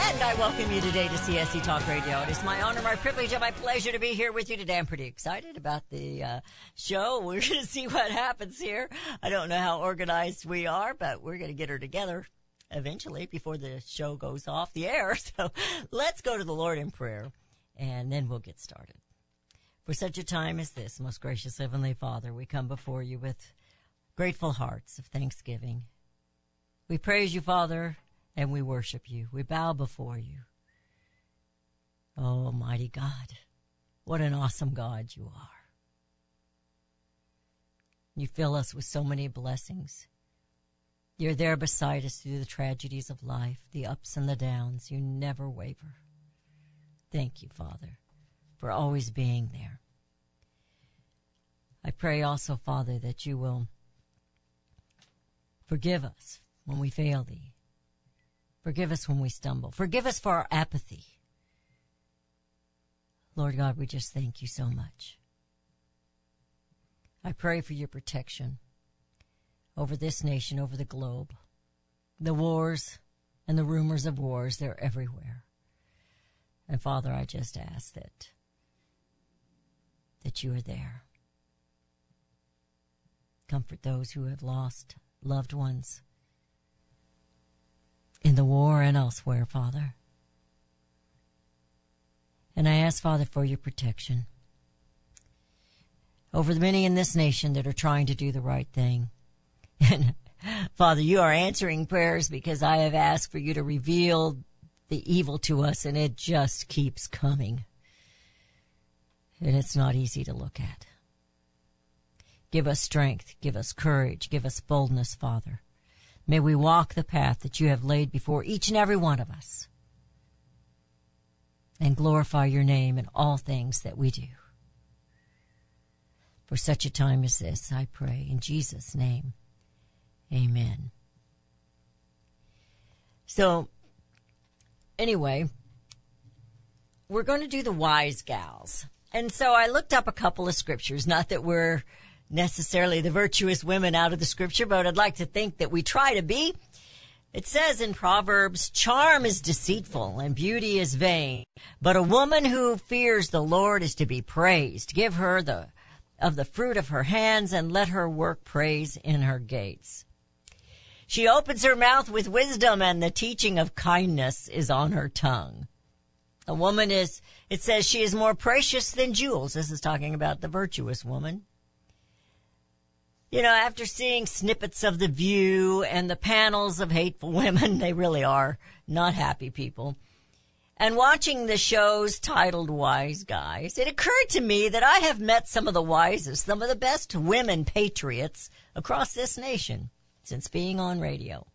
And I welcome you today to CSC Talk Radio. It is my honor, my privilege, and my pleasure to be here with you today. I'm pretty excited about the uh, show. We're going to see what happens here. I don't know how organized we are, but we're going to get her together eventually before the show goes off the air. So let's go to the Lord in prayer, and then we'll get started. For such a time as this, most gracious Heavenly Father, we come before you with grateful hearts of thanksgiving. We praise you, Father, and we worship you. We bow before you. Oh, mighty God, what an awesome God you are. You fill us with so many blessings. You're there beside us through the tragedies of life, the ups and the downs. You never waver. Thank you, Father, for always being there. I pray also, Father, that you will forgive us when we fail thee. Forgive us when we stumble. Forgive us for our apathy. Lord God, we just thank you so much. I pray for your protection over this nation, over the globe. The wars and the rumors of wars, they're everywhere. And Father, I just ask that that you are there. Comfort those who have lost loved ones in the war and elsewhere, Father. And I ask, Father, for your protection over the many in this nation that are trying to do the right thing. And Father, you are answering prayers because I have asked for you to reveal the evil to us and it just keeps coming. And it's not easy to look at. Give us strength, give us courage, give us boldness, Father. May we walk the path that you have laid before each and every one of us and glorify your name in all things that we do. For such a time as this, I pray in Jesus' name. Amen. So, anyway, we're going to do the wise gals. And so I looked up a couple of scriptures, not that we're necessarily the virtuous women out of the scripture, but I'd like to think that we try to be. It says in Proverbs, charm is deceitful and beauty is vain, but a woman who fears the Lord is to be praised. Give her the, of the fruit of her hands and let her work praise in her gates. She opens her mouth with wisdom and the teaching of kindness is on her tongue. A woman is, it says she is more precious than jewels. This is talking about the virtuous woman. You know, after seeing snippets of The View and the panels of hateful women, they really are not happy people. And watching the shows titled Wise Guys, it occurred to me that I have met some of the wisest, some of the best women patriots across this nation since being on radio.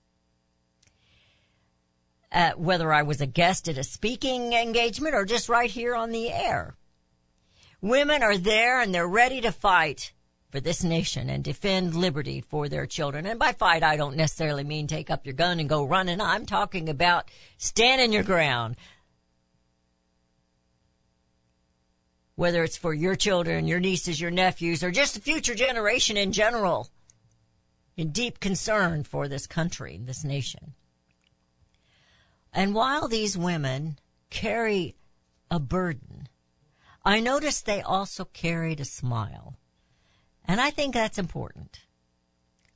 Uh, whether I was a guest at a speaking engagement or just right here on the air. Women are there and they're ready to fight for this nation and defend liberty for their children. And by fight, I don't necessarily mean take up your gun and go running. I'm talking about standing your ground. Whether it's for your children, your nieces, your nephews, or just the future generation in general, in deep concern for this country, this nation. And while these women carry a burden, I noticed they also carried a smile. And I think that's important.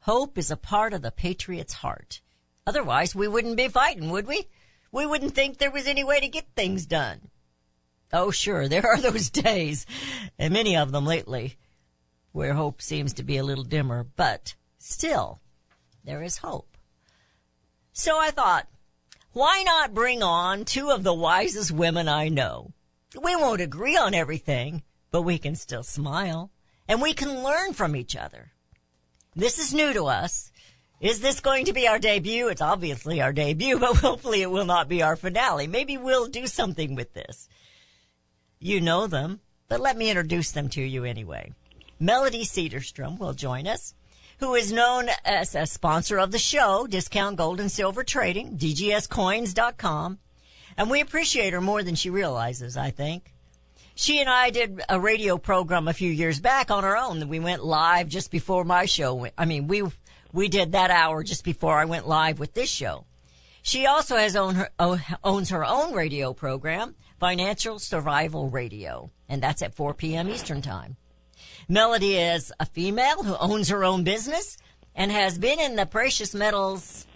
Hope is a part of the patriot's heart. Otherwise, we wouldn't be fighting, would we? We wouldn't think there was any way to get things done. Oh, sure, there are those days, and many of them lately, where hope seems to be a little dimmer, but still, there is hope. So I thought, why not bring on two of the wisest women I know? We won't agree on everything, but we can still smile and we can learn from each other. This is new to us. Is this going to be our debut? It's obviously our debut, but hopefully it will not be our finale. Maybe we'll do something with this. You know them, but let me introduce them to you anyway. Melody Cedarstrom will join us, who is known as a sponsor of the show, Discount Gold and Silver Trading, DGScoins.com, and we appreciate her more than she realizes, I think. She and I did a radio program a few years back on our own. We went live just before my show. went- I mean, we we did that hour just before I went live with this show. She also has own her, oh, owns her own radio program, Financial Survival Radio, and that's at 4 p.m. Eastern Time. Melody is a female who owns her own business and has been in the precious metals.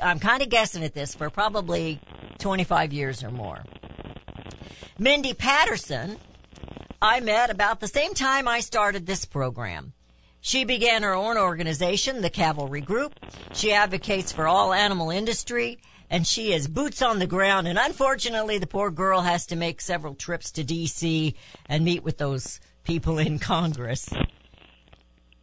I'm kind of guessing at this for probably 25 years or more. Mindy Patterson, I met about the same time I started this program. She began her own organization, the Cavalry Group. She advocates for all animal industry, and she is boots on the ground. And unfortunately, the poor girl has to make several trips to D.C. and meet with those people in Congress.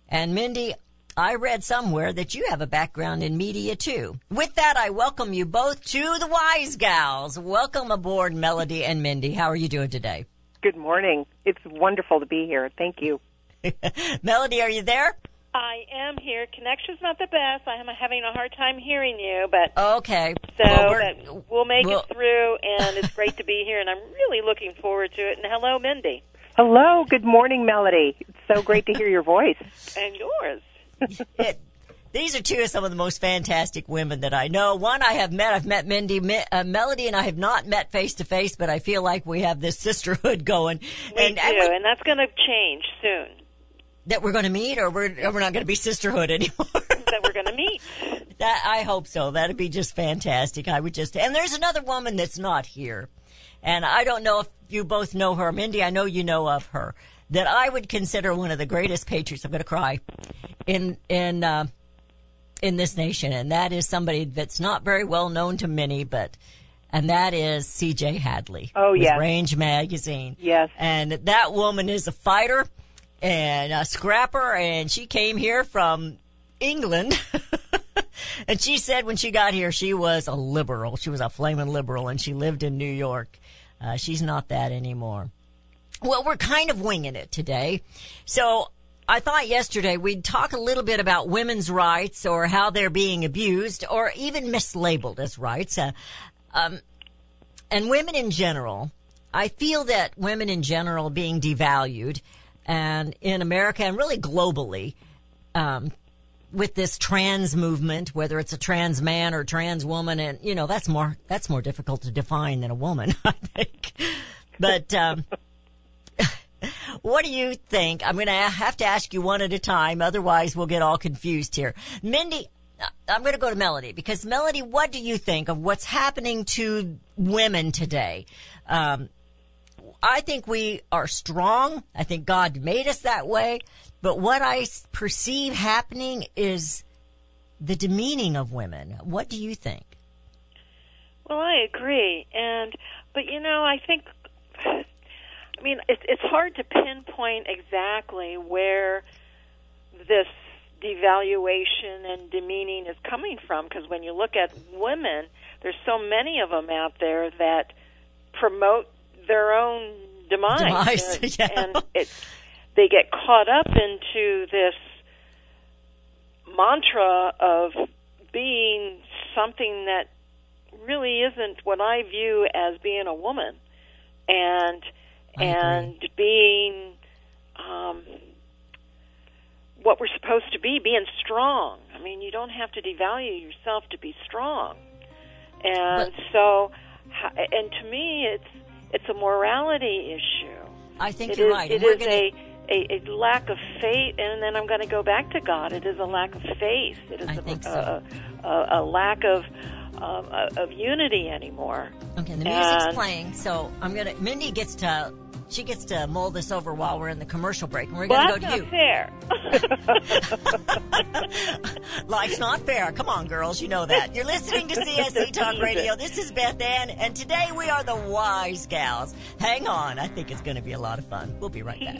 And Mindy, I read somewhere that you have a background in media too. With that, I welcome you both to the Wise Gals. Welcome aboard, Melody and Mindy. How are you doing today? Good morning. It's wonderful to be here. Thank you. Melody, are you there? I am here. Connection's not the best. I am having a hard time hearing you, but Okay. so Well, we're- but we'll make it through, and it's great to be here, and I'm really looking forward to it. And hello, Mindy, Hello. Good morning, Melody. It's so great to hear your voice. and yours. It, these are two of some of the most fantastic women that I know. One I have met. I've met Mindy, uh, Melody, and I have not met face to face, but I feel like we have this sisterhood going. We and, do, and we- and that's going to change soon. that we're going to meet, or we're, or we're not going to be sisterhood anymore. That we're going to meet. That I hope so. That'd be just fantastic. I would just and there's another woman that's not here. And I don't know if you both know her. Mindy, I know you know of her. That I would consider one of the greatest patriots. I'm going to cry in in uh, in this nation, and that is somebody that's not very well known to many, but and that is C.J. Hadley. Oh, yes. Range Magazine. Yes. and that woman is a fighter and a scrapper, and she came here from England. and she said when she got here, she was a liberal. She was a flaming liberal, and she lived in New York. Uh, she's not that anymore. Well, we're kind of winging it today. So I thought yesterday we'd talk a little bit about women's rights or how they're being abused or even mislabeled as rights. Uh, um, and women in general, I feel that women in general being devalued and in America and really globally, um, with this trans movement, whether it's a trans man or trans woman, and you know that's more that's more difficult to define than a woman, I think. But um, what do you think? I'm going to have to ask you one at a time, otherwise we'll get all confused here. Mindy, I'm going to go to Melody because Melody, what do you think of what's happening to women today? Um, I think we are strong. I think God made us that way. But what I perceive happening is the demeaning of women. What do you think? Well, I agree, and but you know, I think, I mean, it's it's hard to pinpoint exactly where this devaluation and demeaning is coming from because when you look at women, there's so many of them out there that promote their own demise, Demise, and, yeah. and it's they get caught up into this mantra of being something that really isn't what I view as being a woman, and I agree. and being um, what we're supposed to be, being strong. I mean, you don't have to devalue yourself to be strong, and so, ha- and to me, it's it's a morality issue. I think It you're is- right. It we're is gonna, a, a, a lack of faith, and then I'm going to go back to God. It is a lack of faith. It is I a, think a, a, a lack of um, of unity anymore. okay, the music's and- playing, so I'm gonna. Mindy gets to. She gets to mull this over while we're in the commercial break, and we're Well, gonna that's go to not you. fair. Life's not fair. Come on, girls, you know that. You're listening to CSC Talk Radio. This is Beth Ann, and today we are the Wise Gals. Hang on, I think it's going to be a lot of fun. We'll be right back.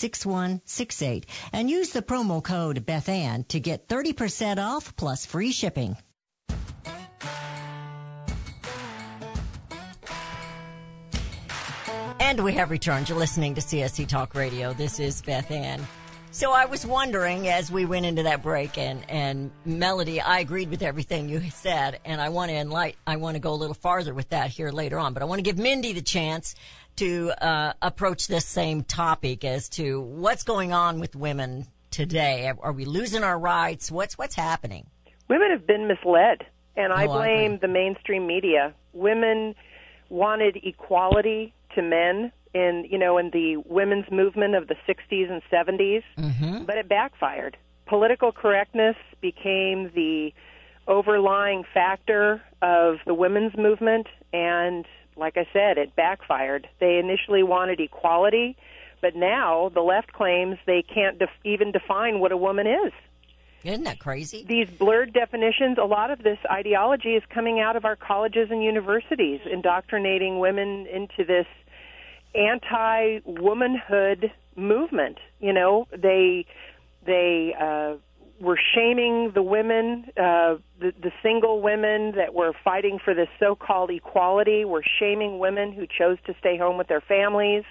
1-800-978-6168 and use the promo code BethAnn to get 30% off plus free shipping. And we have returned. You're listening to CSC Talk Radio. This is Beth Ann. So I was wondering as we went into that break and, and Melody, I agreed with everything you said and I want to enlighten, I want to go a little farther with that here later on, but I want to give Mindy the chance to, uh, approach this same topic as to what's going on with women today. Are we losing our rights? What's, what's happening? Women have been misled, and I Oh, blame agree. the mainstream media. Women wanted equality to men in you know in the women's movement of the 60s and 70s, Mm-hmm. but it backfired. Political correctness became the overlying factor of the women's movement, and like I said, it backfired. They initially wanted equality, but now the left claims they can't def- even define what a woman is Isn't that crazy? these blurred definitions, a lot of this ideology is coming out of our colleges and universities, indoctrinating women into this anti-womanhood movement. You know, they they uh, were shaming the women, uh, the, the single women that were fighting for this so-called equality. Were shaming women who chose to stay home with their families.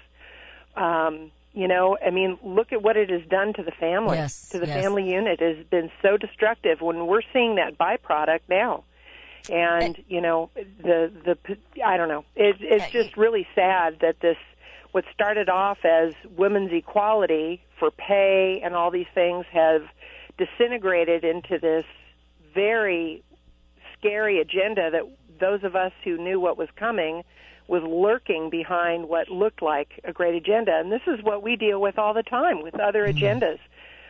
Um, you know, I mean, look at what it has done to the family, Yes, to the yes. family unit. It has been so destructive. When we're seeing that byproduct now, and you know, the the I don't know. It, it's just really sad that this what started off as women's equality for pay and all these things have disintegrated into this very scary agenda that those of us who knew what was coming was lurking behind what looked like a great agenda. And this is what we deal with all the time with other mm-hmm. agendas.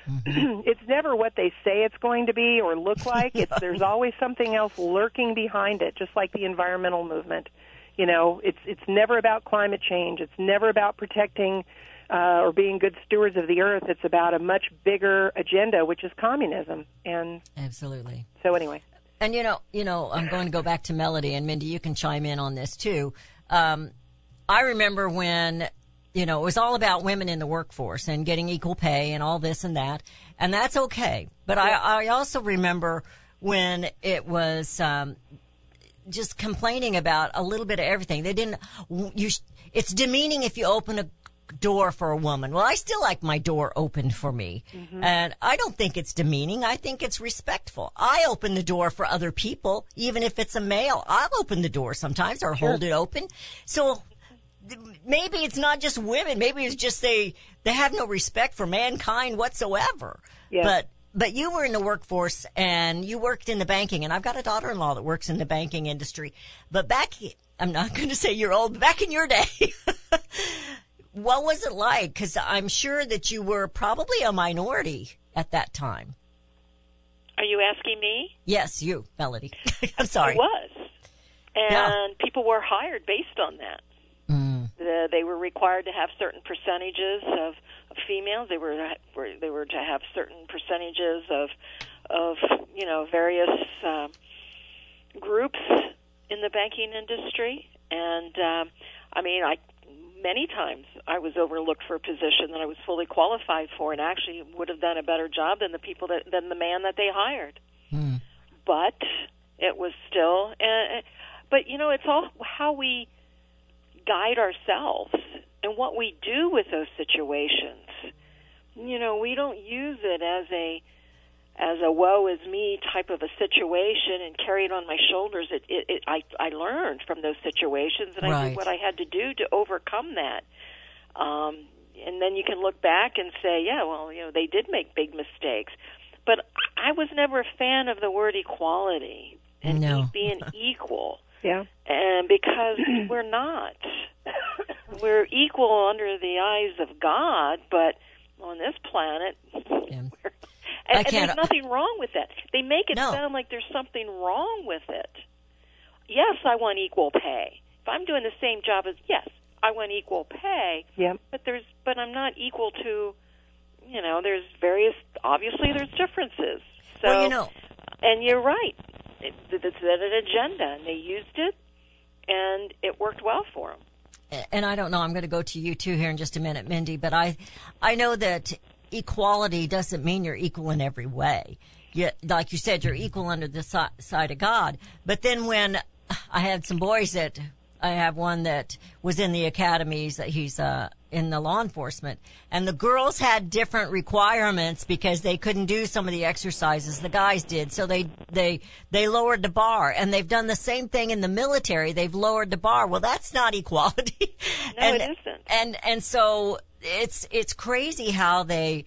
Mm-hmm. it's never what they say it's going to be or look like. It's there's always something else lurking behind it, just like the environmental movement. You know, it's it's never about climate change. It's never about protecting uh, or being good stewards of the earth. It's about a much bigger agenda, which is communism. And Absolutely. so, anyway, And you know, you know, I'm going to go back to Melody and Mindy. You can chime in on this too. Um, I remember when you know it was all about women in the workforce and getting equal pay and all this and that, and that's okay. But I, I also remember when it was um, just complaining about a little bit of everything. They didn't. You. It's demeaning if you open a door for a woman. Well, I still like my door opened for me. Mm-hmm. And I don't think it's demeaning. I think it's respectful. I open the door for other people, even if it's a male. I'll open the door sometimes or hold it open. So maybe it's not just women. Maybe it's just they, they have no respect for mankind whatsoever. Yeah. But but you were in the workforce and you worked in the banking, and I've got a daughter-in-law that works in the banking industry. But back, I'm not going to say you're old, but back in your day, what was it like? Because I'm sure that you were probably a minority at that time. Are you asking me? Yes, you, Melody. I'm sorry. It was. And Yeah. people were hired based on that. Mm. The, they were required to have certain percentages of females. They were, were they were to have certain percentages of of you know various um, groups in the banking industry. And um, I mean, I many times I was overlooked for a position that I was fully qualified for, and actually would have done a better job than the people that than the man that they hired. But it was still. Uh, but you know, it's all how we guide ourselves and what we do with those situations. You know, we don't use it as a as a woe is me type of a situation and carry it on my shoulders. It, it, it I I learned from those situations and I Right. did what I had to do to overcome that. Um, and then you can look back and say, yeah, well, you know, they did make big mistakes. But I was never a fan of the word equality and No. being equal yeah. and because we're not we're equal under the eyes of god but on this planet Yeah. we're, I and, and can't- there's nothing wrong with that they make it No. sound like there's something wrong with it yes i want equal pay if i'm doing the same job as yes i want equal pay Yeah. but there's but i'm not equal to you know there's various obviously there's differences so well, you know, and you're right. It, it's an agenda, and they used it, and it worked well for them. And I don't know, I'm going to go to you too here in just a minute, Mindy, but I, I know that equality doesn't mean you're equal in every way. You, like you said, you're equal under the si- side of God. But then when I had some boys that, I have one that was in the academies, that he's, uh, in the law enforcement, and the girls had different requirements because they couldn't do some of the exercises the guys did. So they, they, they lowered the bar, and they've done the same thing in the military. They've lowered the bar. Well, that's not equality. No, and, it isn't. And and so it's it's crazy how they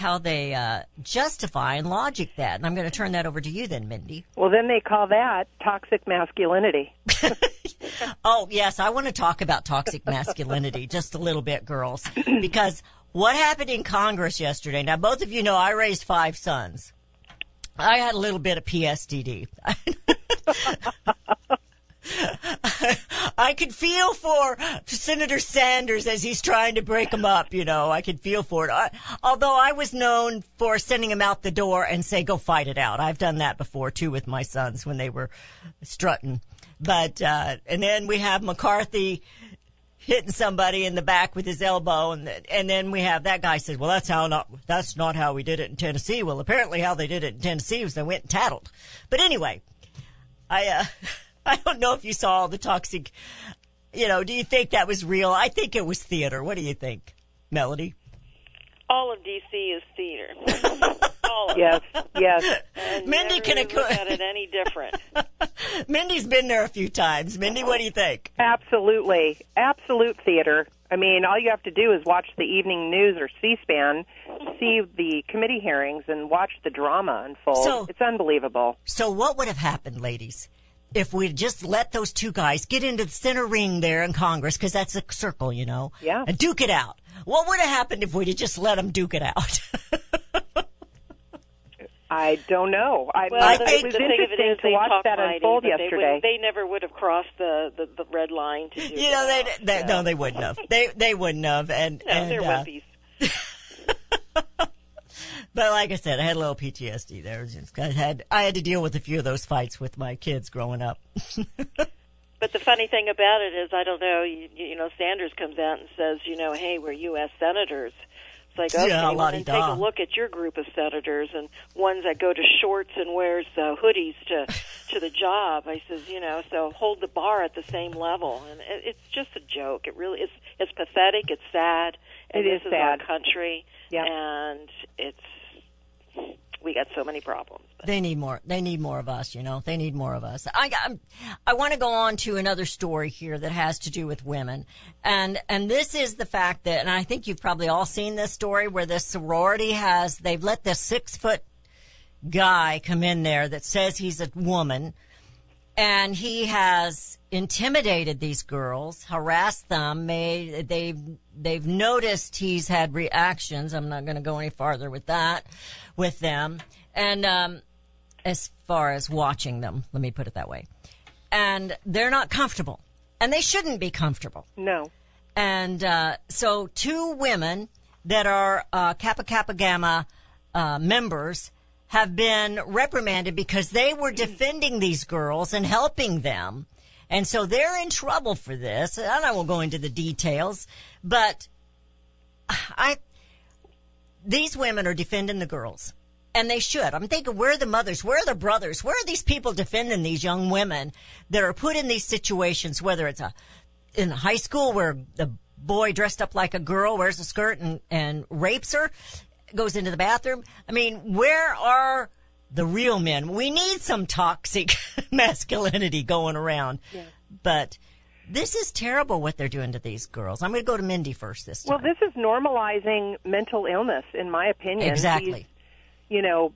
how they uh, justify and logic that. And I'm going to turn that over to you then, Mindy. Well, then they call that toxic masculinity. Oh yes, I want to talk about toxic masculinity just a little bit, girls, because what happened in Congress yesterday? Now, both of you know I raised five sons. I had a little bit of PSDD. I could feel for Senator Sanders as he's trying to break them up, you know. I could feel for it. I, although I was known for sending him out the door and say, go fight it out. I've done that before too with my sons when they were strutting. But, uh, and then we have McCarthy hitting somebody in the back with his elbow and and then we have that guy says, "Well, that's how not that's not how we did it in Tennessee." Well, apparently how they did it in Tennessee was they went and tattled. But anyway, I uh I don't know if you saw all the toxic you know, do you think that was real? I think it was theater. What do you think? Melody? All of DC is theater. All of Yes, it. yes. And Mindy never can look acco- at it any different. Mindy's been there a few times. Mindy, what do you think? Absolutely. Absolute theater. I mean, all you have to do is watch the evening news or C-SPAN, see the committee hearings, and watch the drama unfold. So- it's unbelievable. So what would have happened, ladies, if we'd just let those two guys get into the center ring there in Congress, because that's a circle, you know? Yeah. And duke it out. What would have happened if we'd have just let them duke it out? I don't know. I, Well, I the, it the was thing it interesting is, to watch that mighty, unfold but they yesterday. Would, they never would have crossed the, the, the red line to do You know, they, that. they So, no, they wouldn't have. They they wouldn't have. And, No, and they're uh, wimpies. but like I said, I had a little PTSD there. Just- I had I had to deal with a few of those fights with my kids growing up. But the funny thing about it is, I don't know. You, you know, Sanders comes out and says, you know, hey, we're U.S. senators. It's like, okay, Yeah, well, then take la-di-da. a look at your group of senators and ones that go to shorts and wears uh, hoodies to to the job. I says, you know, so hold the bar at the same level, and it, it's just a joke. It really is. It's pathetic. It's sad. And It this is is our sad. country, Yeah. and it's we got so many problems. But They need more. They need more of us. You know, they need more of us. I I'm, I want to go on to another story here that has to do with women, and and this is the fact that, and I think you've probably all seen this story where this sorority has they've let this six foot guy come in there that says he's a woman, and he has intimidated these girls, harassed them. Made they've they've noticed he's had reactions. I'm not going to go any farther with that with them, and um, as far as watching them, let me put it that way, and they're not comfortable, and they shouldn't be comfortable. no. And uh, so, two women that are uh, Kappa Kappa Gamma uh, members have been reprimanded because they were defending these girls and helping them. And so they're in trouble for this. And I won't go into the details, but I, these women are defending the girls. And they should. I'm thinking, where are the mothers? Where are the brothers? Where are these people defending these young women that are put in these situations, whether it's a, in high school where the boy dressed up like a girl wears a skirt and, and rapes her, goes into the bathroom. I mean, where are the real men? We need some toxic masculinity going around. But this is terrible what they're doing to these girls. I'm going to go to Mindy first this time. Well, this is normalizing mental illness, in my opinion. exactly. These, you know,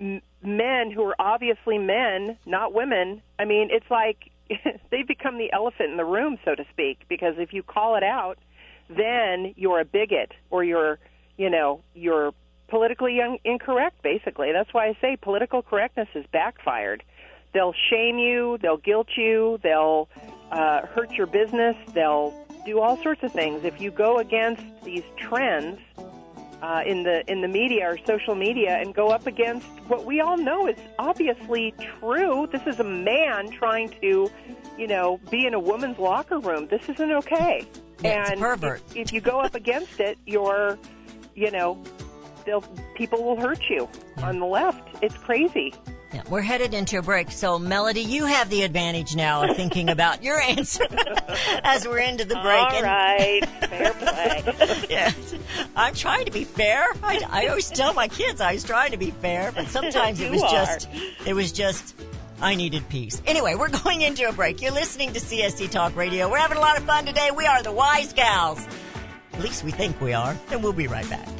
m- men who are obviously men, not women. I mean, it's like they become the elephant in the room, so to speak, because if you call it out, then you're a bigot or you're, you know, you're politically un- incorrect, basically. That's why I say political correctness has backfired. They'll shame you, they'll guilt you, they'll uh, hurt your business, they'll do all sorts of things. If you go against these trends, uh, in the in the media or social media and go up against what we all know is obviously true. This is a man trying to, you know, be in a woman's locker room. This isn't okay. Yeah, and pervert. If, if you go up against it, you're, you know, they'll people will hurt you on the left. It's crazy. Yeah, we're headed into a break. So, Melody, you have the advantage now of thinking about your answer as we're into the break. all And- right, fair play. yeah, I'm trying to be fair. I, I always tell my kids I was trying to be fair, but sometimes it was are. just, it was just, I needed peace. Anyway, we're going into a break. You're listening to CSC Talk Radio. We're having a lot of fun today. We are the Wise Gals. At least we think we are. And we'll be right back.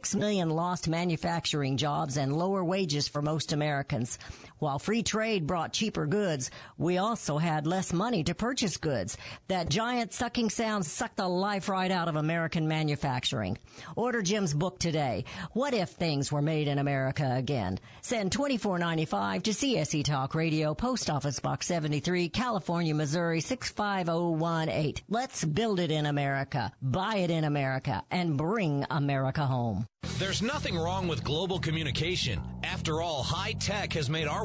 6 million lost manufacturing jobs and lower wages for most Americans. While free trade brought cheaper goods, we also had less money to purchase goods. That giant sucking sound sucked the life right out of American manufacturing. Order Jim's book today. What if things were made in America again? Send twenty four ninety five to CSC Talk Radio, Post Office Box 73, California, Missouri 65018. Let's build it in America, buy it in America, and bring America home. There's nothing wrong with global communication. After all, high tech has made our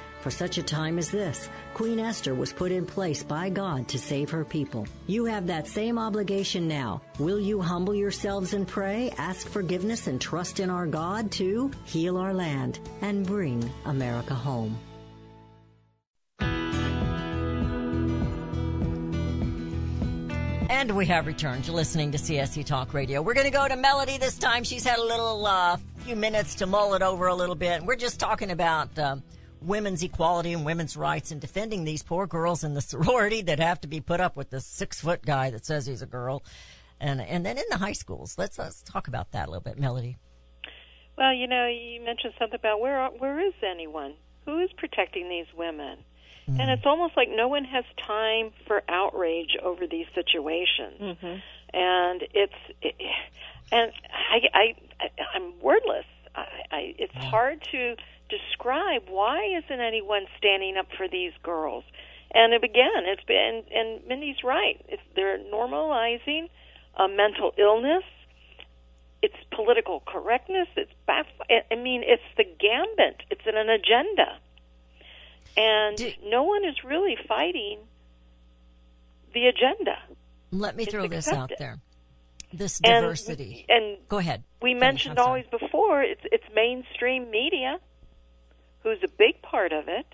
For such a time as this, Queen Esther was put in place by God to save her people. You have that same obligation now. Will you humble yourselves and pray, ask forgiveness, and trust in our God to heal our land and bring America home? And we have returned. You're listening to CSC Talk Radio. We're going to go to Melody this time. She's had a little uh, few minutes to mull it over a little bit. We're just talking about uh, women's equality and women's rights and defending these poor girls in the sorority that have to be put up with this six foot guy that says he's a girl. And and then in the high schools, let's let's talk about that a little bit, Melody. Well, you know, you mentioned something about where are, where is anyone? Who is protecting these women? And mm-hmm. it's almost like no one has time for outrage over these situations. Mm-hmm. And it's it, and I I I'm wordless. I, I it's hard to describe why isn't anyone standing up for these girls? And again, it's been and Mindy's right. It's they're normalizing a mental illness it's political correctness. It's back. I mean, it's the gambit. It's an agenda, and no one is really fighting the agenda. Let me It's throw this out there. This diversity. And, Go ahead. we Finish, mentioned always before. It's it's mainstream media, who's a big part of it.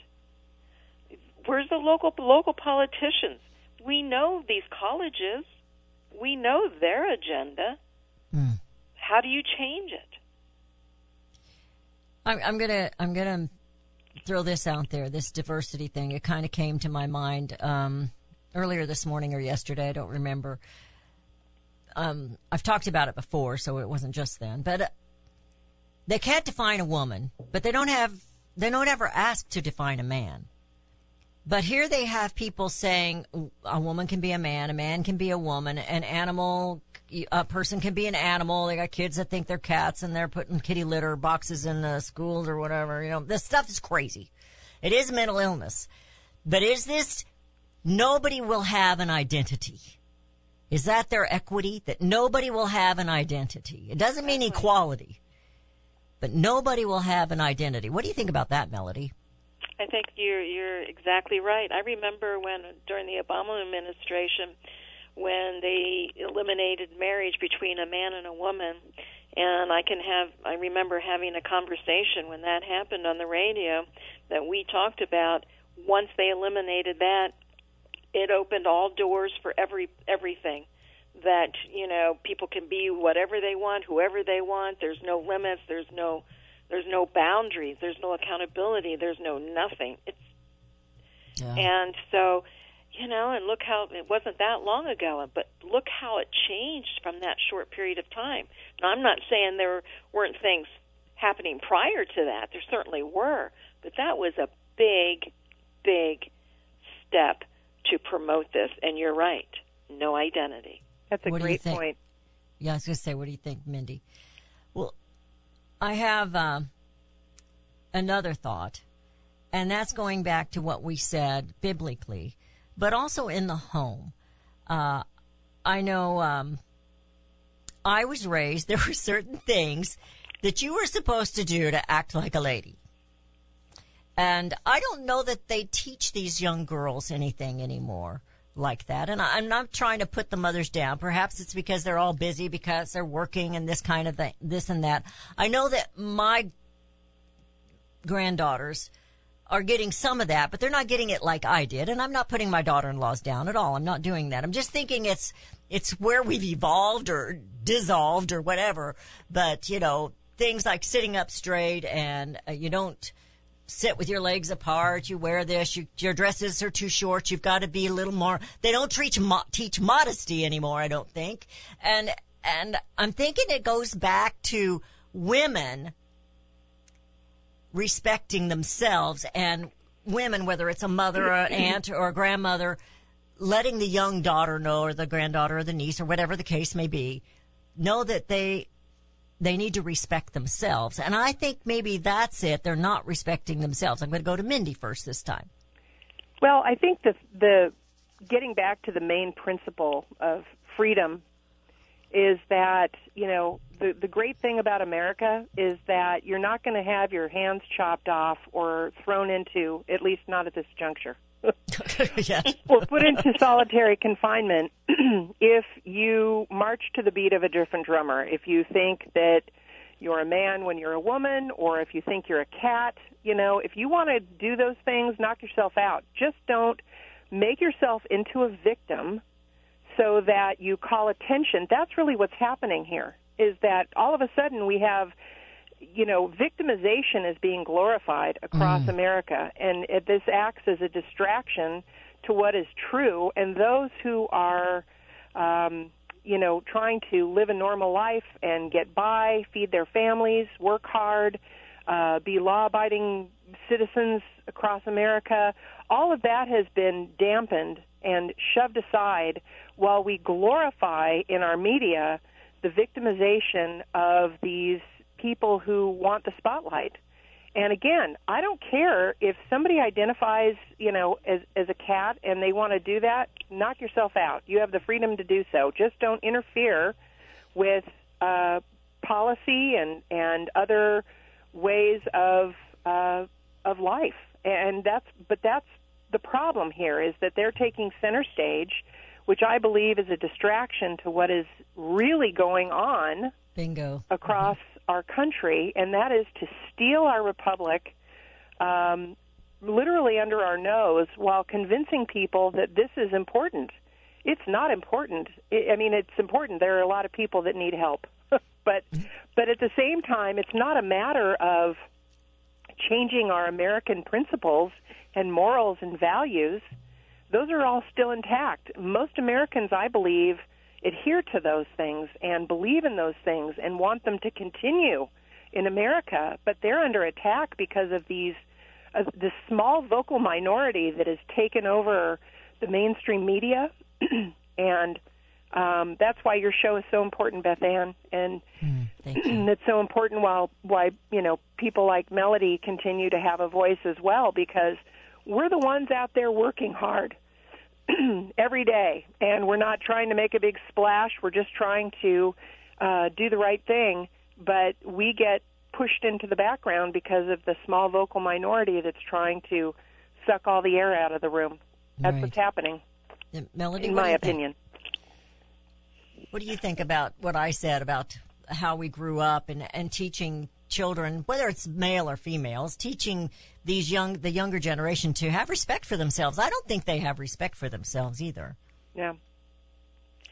Where's the local local politicians? We know these colleges. We know their agenda. Hmm. How do you change it? I'm, I'm gonna I'm gonna throw this out there. This diversity thing. It kind of came to my mind um, earlier this morning or yesterday. I don't remember. Um, I've talked about it before, so it wasn't just then. But uh, they can't define a woman, but they don't have they don't ever ask to define a man. But here they have people saying a woman can be a man, a man can be a woman, an animal, a person can be an animal. They got kids that think they're cats and they're putting kitty litter boxes in the schools or whatever. You know, this stuff is crazy. It is mental illness. But is this nobody will have an identity. Is that their equity? That nobody will have an identity. It doesn't mean equality, but nobody will have an identity. What do you think about that, Melody? I think you're you're exactly right. I remember when during the Obama administration when they eliminated marriage between a man and a woman and I can have I remember having a conversation when that happened on the radio that we talked about once they eliminated that it opened all doors for every everything that you know people can be whatever they want whoever they want. There's no limits. There's no there's no boundaries. There's no accountability. There's no nothing. It's Yeah. and so you know and look how it wasn't that long ago but look how it changed from that short period of time. Now i'm not saying there weren't things happening prior to that. There certainly were but that was a big big step to promote this. And you're right. No identity That's a What great point. Yeah, I was going to say, what do you think, Mindy? Well, I have um, another thought, and that's going back to what we said biblically, but also in the home. Uh, I know um, I was raised, there were certain things that you were supposed to do to act like a lady. And I don't know that they teach these young girls anything anymore like that. And I'm not trying to put the mothers down. Perhaps it's because they're all busy because they're working and this kind of thing, this and that. I know that my granddaughters are getting some of that, but they're not getting it like I did. And I'm not putting my daughter-in-laws down at all. I'm not doing that. I'm just thinking it's, it's where we've evolved or dissolved or whatever. But, you know, things like sitting up straight and uh, you don't, sit with your legs apart. You wear this. You, your dresses are too short. You've got to be a little more. They don't teach mo- teach modesty anymore. I don't think. And and I'm thinking it goes back to women respecting themselves and women, whether it's a mother or an aunt or a grandmother, letting the young daughter know or the granddaughter or the niece or whatever the case may be, know that they they need to respect themselves. And I think maybe that's it. They're not respecting themselves. I'm going to go to Mindy first this time. Well, I think the the getting back to the main principle of freedom is that you know the the great thing about America is that you're not going to have your hands chopped off or thrown into at least not at this juncture. or put into solitary confinement if you march to the beat of a different drummer. If you think that you're a man when you're a woman, or if you think you're a cat, you know, if you want to do those things, knock yourself out. Just don't make yourself into a victim so that you call attention. That's really what's happening here. Is that all of a sudden we have you know, victimization is being glorified across America, and it, this acts as a distraction to what is true. And those who are, um, you know, trying to live a normal life and get by, feed their families, work hard, uh, be law-abiding citizens across America, all of that has been dampened and shoved aside while we glorify in our media the victimization of these people who want the spotlight. And again, I don't care if somebody identifies, you know, as as a cat and they want to do that, knock yourself out. You have the freedom to do so. Just don't interfere with uh, policy and and other ways of uh, of life. And that's but that's the problem here is that they're taking center stage, which I believe is a distraction to what is really going on Bingo. across our country, and that is to steal our republic um, literally under our nose while convincing people that this is important. It's not important. I I mean, it's important. There are a lot of people that need help, but but at the same time, it's not a matter of changing our American principles and morals and values. Those are all still intact. Most Americans, I believe, adhere to those things and believe in those things and want them to continue in America, but they're under attack because of these uh, this small vocal minority that has taken over the mainstream media, and um, that's why your show is so important, Beth Ann, and you. it's so important. While why you know people like Melody continue to have a voice as well, because we're the ones out there working hard. every day, and we're not trying to make a big splash. We're just trying to uh, do the right thing, but we get pushed into the background because of the small vocal minority that's trying to suck all the air out of the room. That's Right. what's happening, Uh, Melody, in my you think? opinion. What do you think about what I said about how we grew up and, and teaching children, whether it's male or females, teaching these young, the younger generation to have respect for themselves? I don't think they have respect for themselves either. Yeah.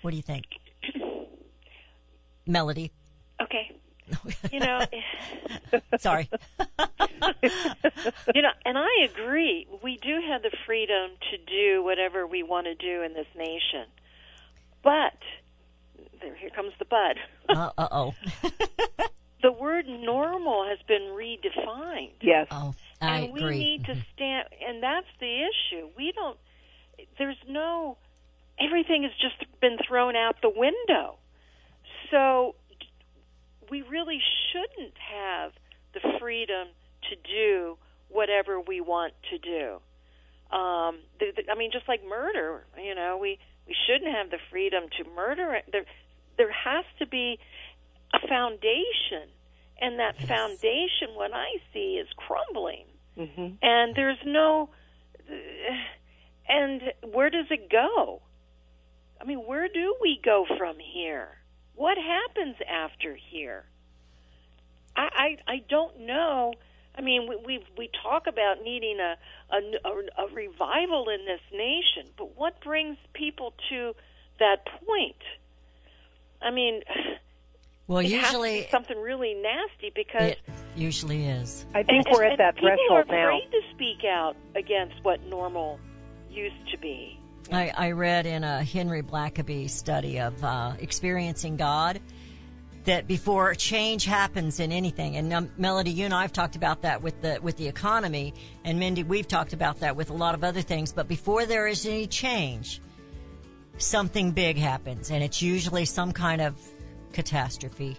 What do you think? Melody. Okay. You know, Sorry. you know, and I agree. We do have the freedom to do whatever we want to do in this nation. But there here comes the but. Uh oh. The word normal has been redefined. Yes. Oh, I and we agree. need to stand and that's the issue. We don't there's no everything has just been thrown out the window. So we really shouldn't have the freedom to do whatever we want to do. Um, the, the, I mean, just like murder, you know, we we shouldn't have the freedom to murder. There, there has to be a foundation, and that foundation, what I see, is crumbling. hmm And there's no, and where does it go? I mean, where do we go from here? What happens after here? I I, I don't know. I mean, we we we talk about needing a, a a revival in this nation, but what brings people to that point? I mean, well, it has to usually be something really nasty because it usually is. I think and, we're and, at that and people threshold are now. afraid to speak out against what normal used to be. I, I read in a Henry Blackaby study of uh, experiencing God that before change happens in anything, and um, Melody, you and I have talked about that with the with the economy, and Mindy, we've talked about that with a lot of other things. But before there is any change, something big happens, and it's usually some kind of catastrophe.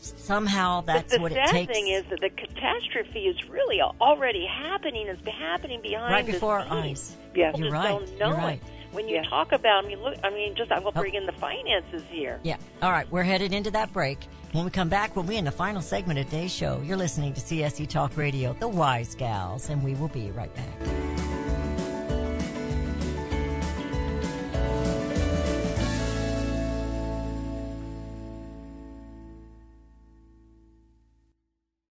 Somehow that's but the what sad it takes. The thing is that the catastrophe is really already happening. It's happening behind right the before our scenes. eyes. Yes. People You're right. You're it. right. When you Yeah. talk about, I mean, look, I mean, just I will Oh. bring in the finances here. Yeah. All right. We're headed into that break. When we come back, we'll be in the final segment of today's show. You're listening to CSC Talk Radio, The Wise Gals, and we will be right back.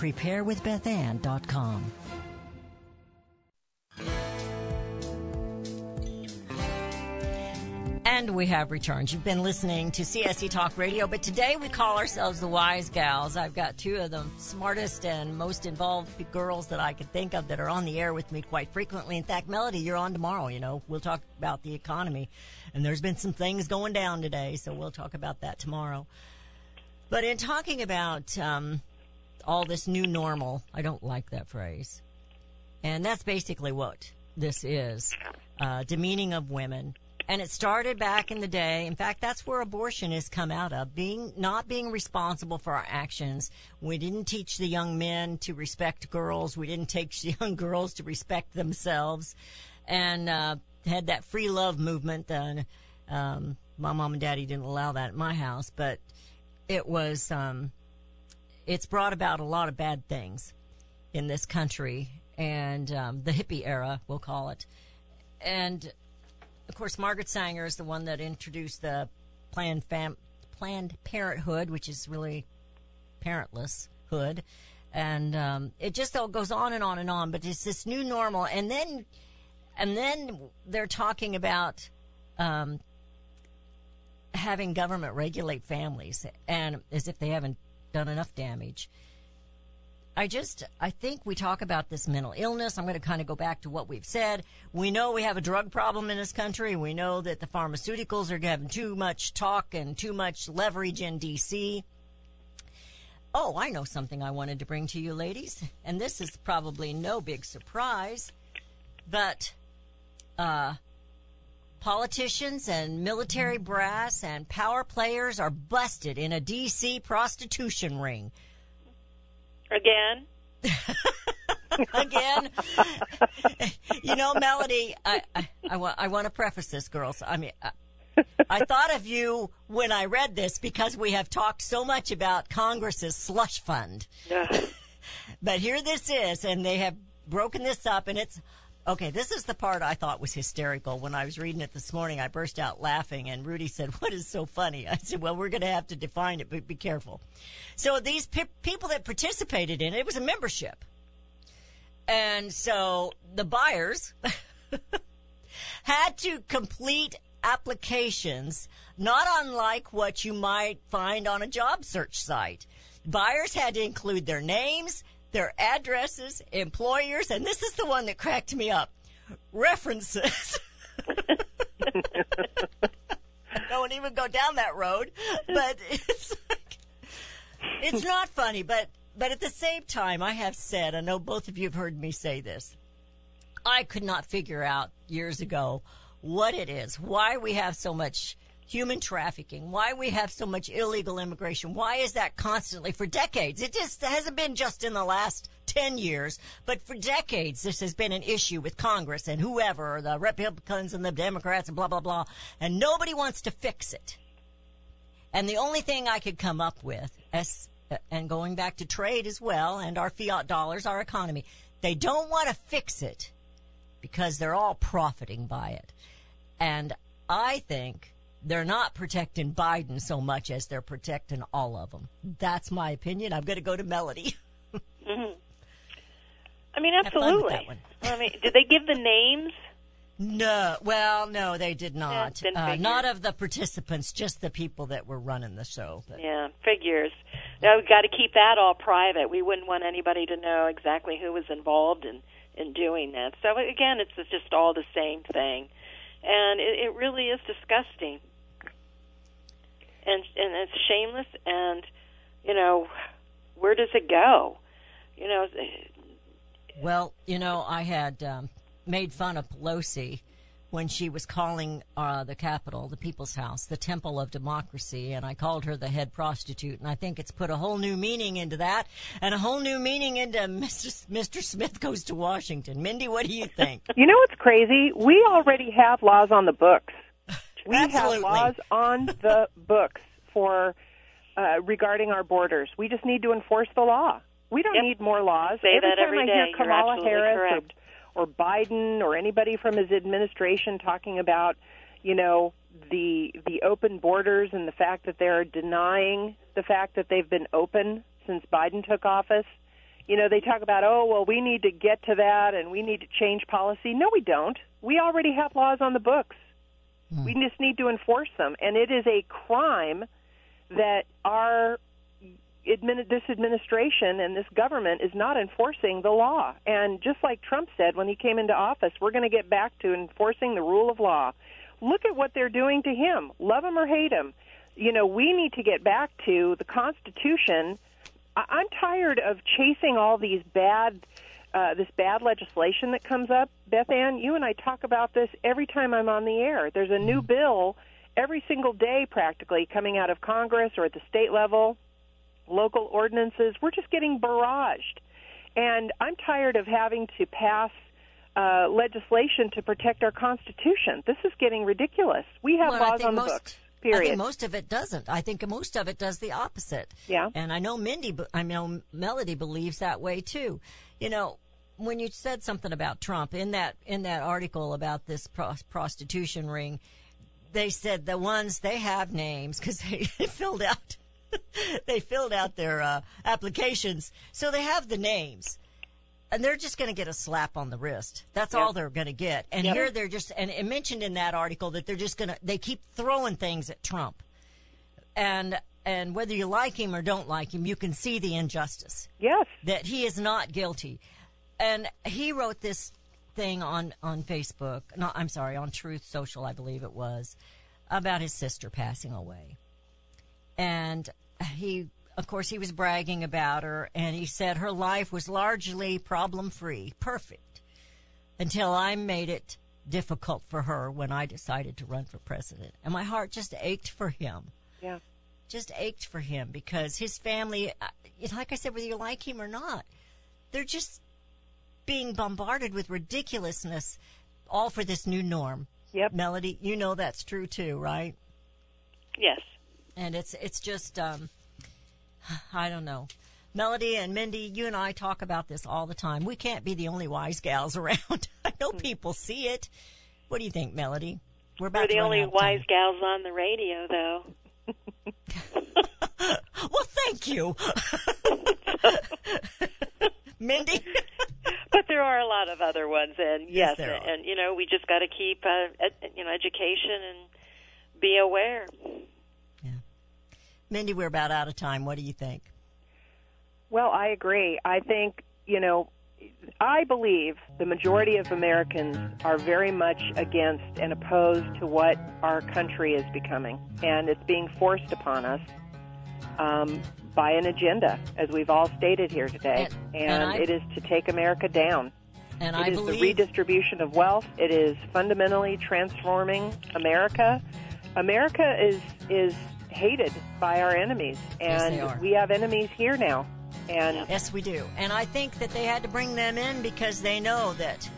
preparewithbethann.com. And we have returned. You've been listening to CSC Talk Radio, but today we call ourselves the Wise Gals. I've got two of the smartest and most involved girls that I could think of that are on the air with me quite frequently. In fact, Melody, you're on tomorrow. You know, we'll talk about the economy, and there's been some things going down today, so we'll talk about that tomorrow. But in talking about um, all this new normal, I don't like that phrase. And that's basically what this is uh, demeaning of women. And it started back in the day. In fact, that's where abortion has come out of being not being responsible for our actions. We didn't teach the young men to respect girls. We didn't teach the young girls to respect themselves, and uh, had that free love movement. And um, my mom and daddy didn't allow that at my house, but it was. Um, it's brought about a lot of bad things in this country and um, the hippie era, we'll call it. And of course, Margaret Sanger is the one that introduced the Planned Fam- Planned Parenthood, which is really parentless hood, and um, it just all goes on and on and on. But it's this new normal, and then and then they're talking about um, having government regulate families, and as if they haven't done enough damage. I just, I think we talk about this mental illness. I'm going to kind of go back to what we've said. We know we have a drug problem in this country. We know that the pharmaceuticals are having too much talk and too much leverage in D.C. Oh, I know something I wanted to bring to you, ladies, and this is probably no big surprise, but uh, politicians and military brass and power players are busted in a D.C. prostitution ring. Again? Again, you know, Melody. I I, I, wa- I want to preface this, girls. I mean, I, I thought of you when I read this because we have talked so much about Congress's slush fund. Yeah. but here this is, and they have broken this up, and it's okay. This is the part I thought was hysterical when I was reading it this morning. I burst out laughing, and Rudy said, "What is so funny?" I said, "Well, we're going to have to define it, but be careful." So these pe- people that participated in it, it was a membership. And so the buyers had to complete applications, not unlike what you might find on a job search site. Buyers had to include their names, their addresses, employers, and this is the one that cracked me up references. Don't even go down that road, but it's like, it's not funny, but but at the same time, I have said, I know both of you have heard me say this. I could not figure out years ago what it is, why we have so much human trafficking, why we have so much illegal immigration. Why is that constantly for decades? It just hasn't been just in the last 10 years, but for decades this has been an issue with Congress and whoever, the Republicans and the Democrats and blah, blah, blah, and nobody wants to fix it. And the only thing I could come up with, as, and going back to trade as well, and our fiat dollars, our economy, they don't want to fix it because they're all profiting by it. And I think they're not protecting Biden so much as they're protecting all of them. That's my opinion. I'm going to go to Melody. hmm I mean, Have fun with absolutely. that one. I mean, did they give the names? No, well, no, they did not. didn't uh, not of the participants, just the people that were running the show. But Yeah, figures. Now we've got to keep that all private. We wouldn't want anybody to know exactly who was involved in in doing that. So again, it's just all the same thing, and it, it really is disgusting, and and it's shameless. And you know, where does it go? You know, Well, you know, I had um, made fun of Pelosi when she was calling uh, the Capitol, the People's House, the Temple of Democracy, and I called her the head prostitute. And I think it's put a whole new meaning into that, and a whole new meaning into Mr. Mr. Smith goes to Washington. Mindy, what do you think? You know what's crazy? We already have laws on the books. We Absolutely. have laws on the books for uh, regarding our borders. We just need to enforce the law. We don't Yep. need more laws. Say every that time every I day. hear Kamala Harris correct. or, or Biden or anybody from his administration talking about, you know, the the open borders and the fact that they're denying the fact that they've been open since Biden took office. You know, they talk about, oh, well, we need to get to that and we need to change policy. No, we don't. We already have laws on the books. Hmm. We just need to enforce them. And it is a crime that our admin, this administration and this government is not enforcing the law. And just like Trump said when he came into office, we're going to get back to enforcing the rule of law. Look at what they're doing to him. Love him or hate him. You know, we need to get back to the Constitution. I- I'm tired of chasing all these bad, uh, this bad legislation that comes up. Beth Ann, you and I talk about this every time I'm on the air. There's a new bill every single day, practically, coming out of Congress or at the state level local ordinances. We're just getting barraged. And I'm tired of having to pass uh, legislation to protect our Constitution. This is getting ridiculous. We have laws on the most- books. I think most of it doesn't. I think most of it does the opposite. Yeah. And I know Mindy, I know Melody believes that way too. You know, when you said something about Trump in that in that article about this pros- prostitution ring, they said the ones they have names because they filled out they filled out their uh, applications, so they have the names. And they're just going to get a slap on the wrist. That's all they're going to get. And Yep. here they're just, and it mentioned in that article that they're just going to, they keep throwing things at Trump. And, and whether you like him or don't like him, you can see the injustice. Yes. That he is not guilty. And he wrote this thing on, on Facebook, no, I'm sorry, on Truth Social, I believe it was, about his sister passing away. And he, of course, he was bragging about her, and he said her life was largely problem free, perfect, until I made it difficult for her when I decided to run for president. And my heart just ached for him. Yeah. Just ached for him because his family, uh, like I said, whether you like him or not, they're just being bombarded with ridiculousness, all for this new norm. Yep. Melody, you know that's true too, right? yes. and it's it's just um I don't know. Melody and Mindy, you and I talk about this all the time. We can't be the only wise gals around. I know people see it. What do you think, Melody? We're about We're the only wise time. gals on the radio, though. Well, thank you, Mindy. but there are a lot of other ones, and yes, there and, and you know we just got to keep uh, ed, you know education and be aware. Mindy, we're about out of time. What do you think? Well, I agree. I think, you know, I believe the majority of Americans are very much against and opposed to what our country is becoming. And it's being forced upon us um, by an agenda, as we've all stated here today. And- And, and I- it is to take America down. And It I is believe the redistribution of wealth. It is fundamentally transforming America. America is is hated by our enemies, Yes, and are. we have enemies here now. And Yes, we do. And I think that they had to bring them in because they know that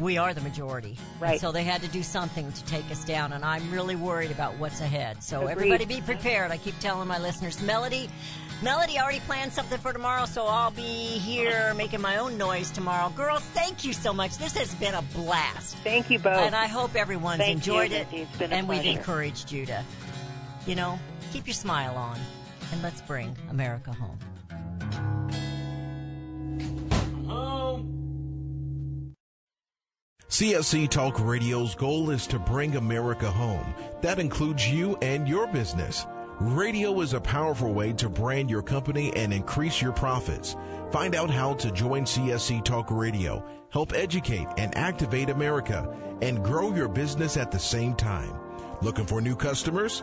we are the majority. And Right. so they had to do something to take us down. And I'm really worried about what's ahead. So Agreed. everybody be prepared. I keep telling my listeners, Melody, Melody already planned something for tomorrow, so I'll be here making my own noise tomorrow. Girls, thank you so much. This has been a blast. thank you both. And I hope everyone's Thank enjoyed you, it. Lindsay. It's been a and we've encouraged you to, you know, keep your smile on. And let's bring America home. CSC Talk Radio's goal is to bring America home. That includes you and your business. Radio is a powerful way to brand your company and increase your profits. Find out how to join CSC Talk Radio, help educate and activate America, and grow your business at the same time. Looking for new customers?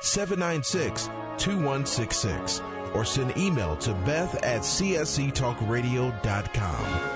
796 2166. Or send email to beth at csctalkradio.com.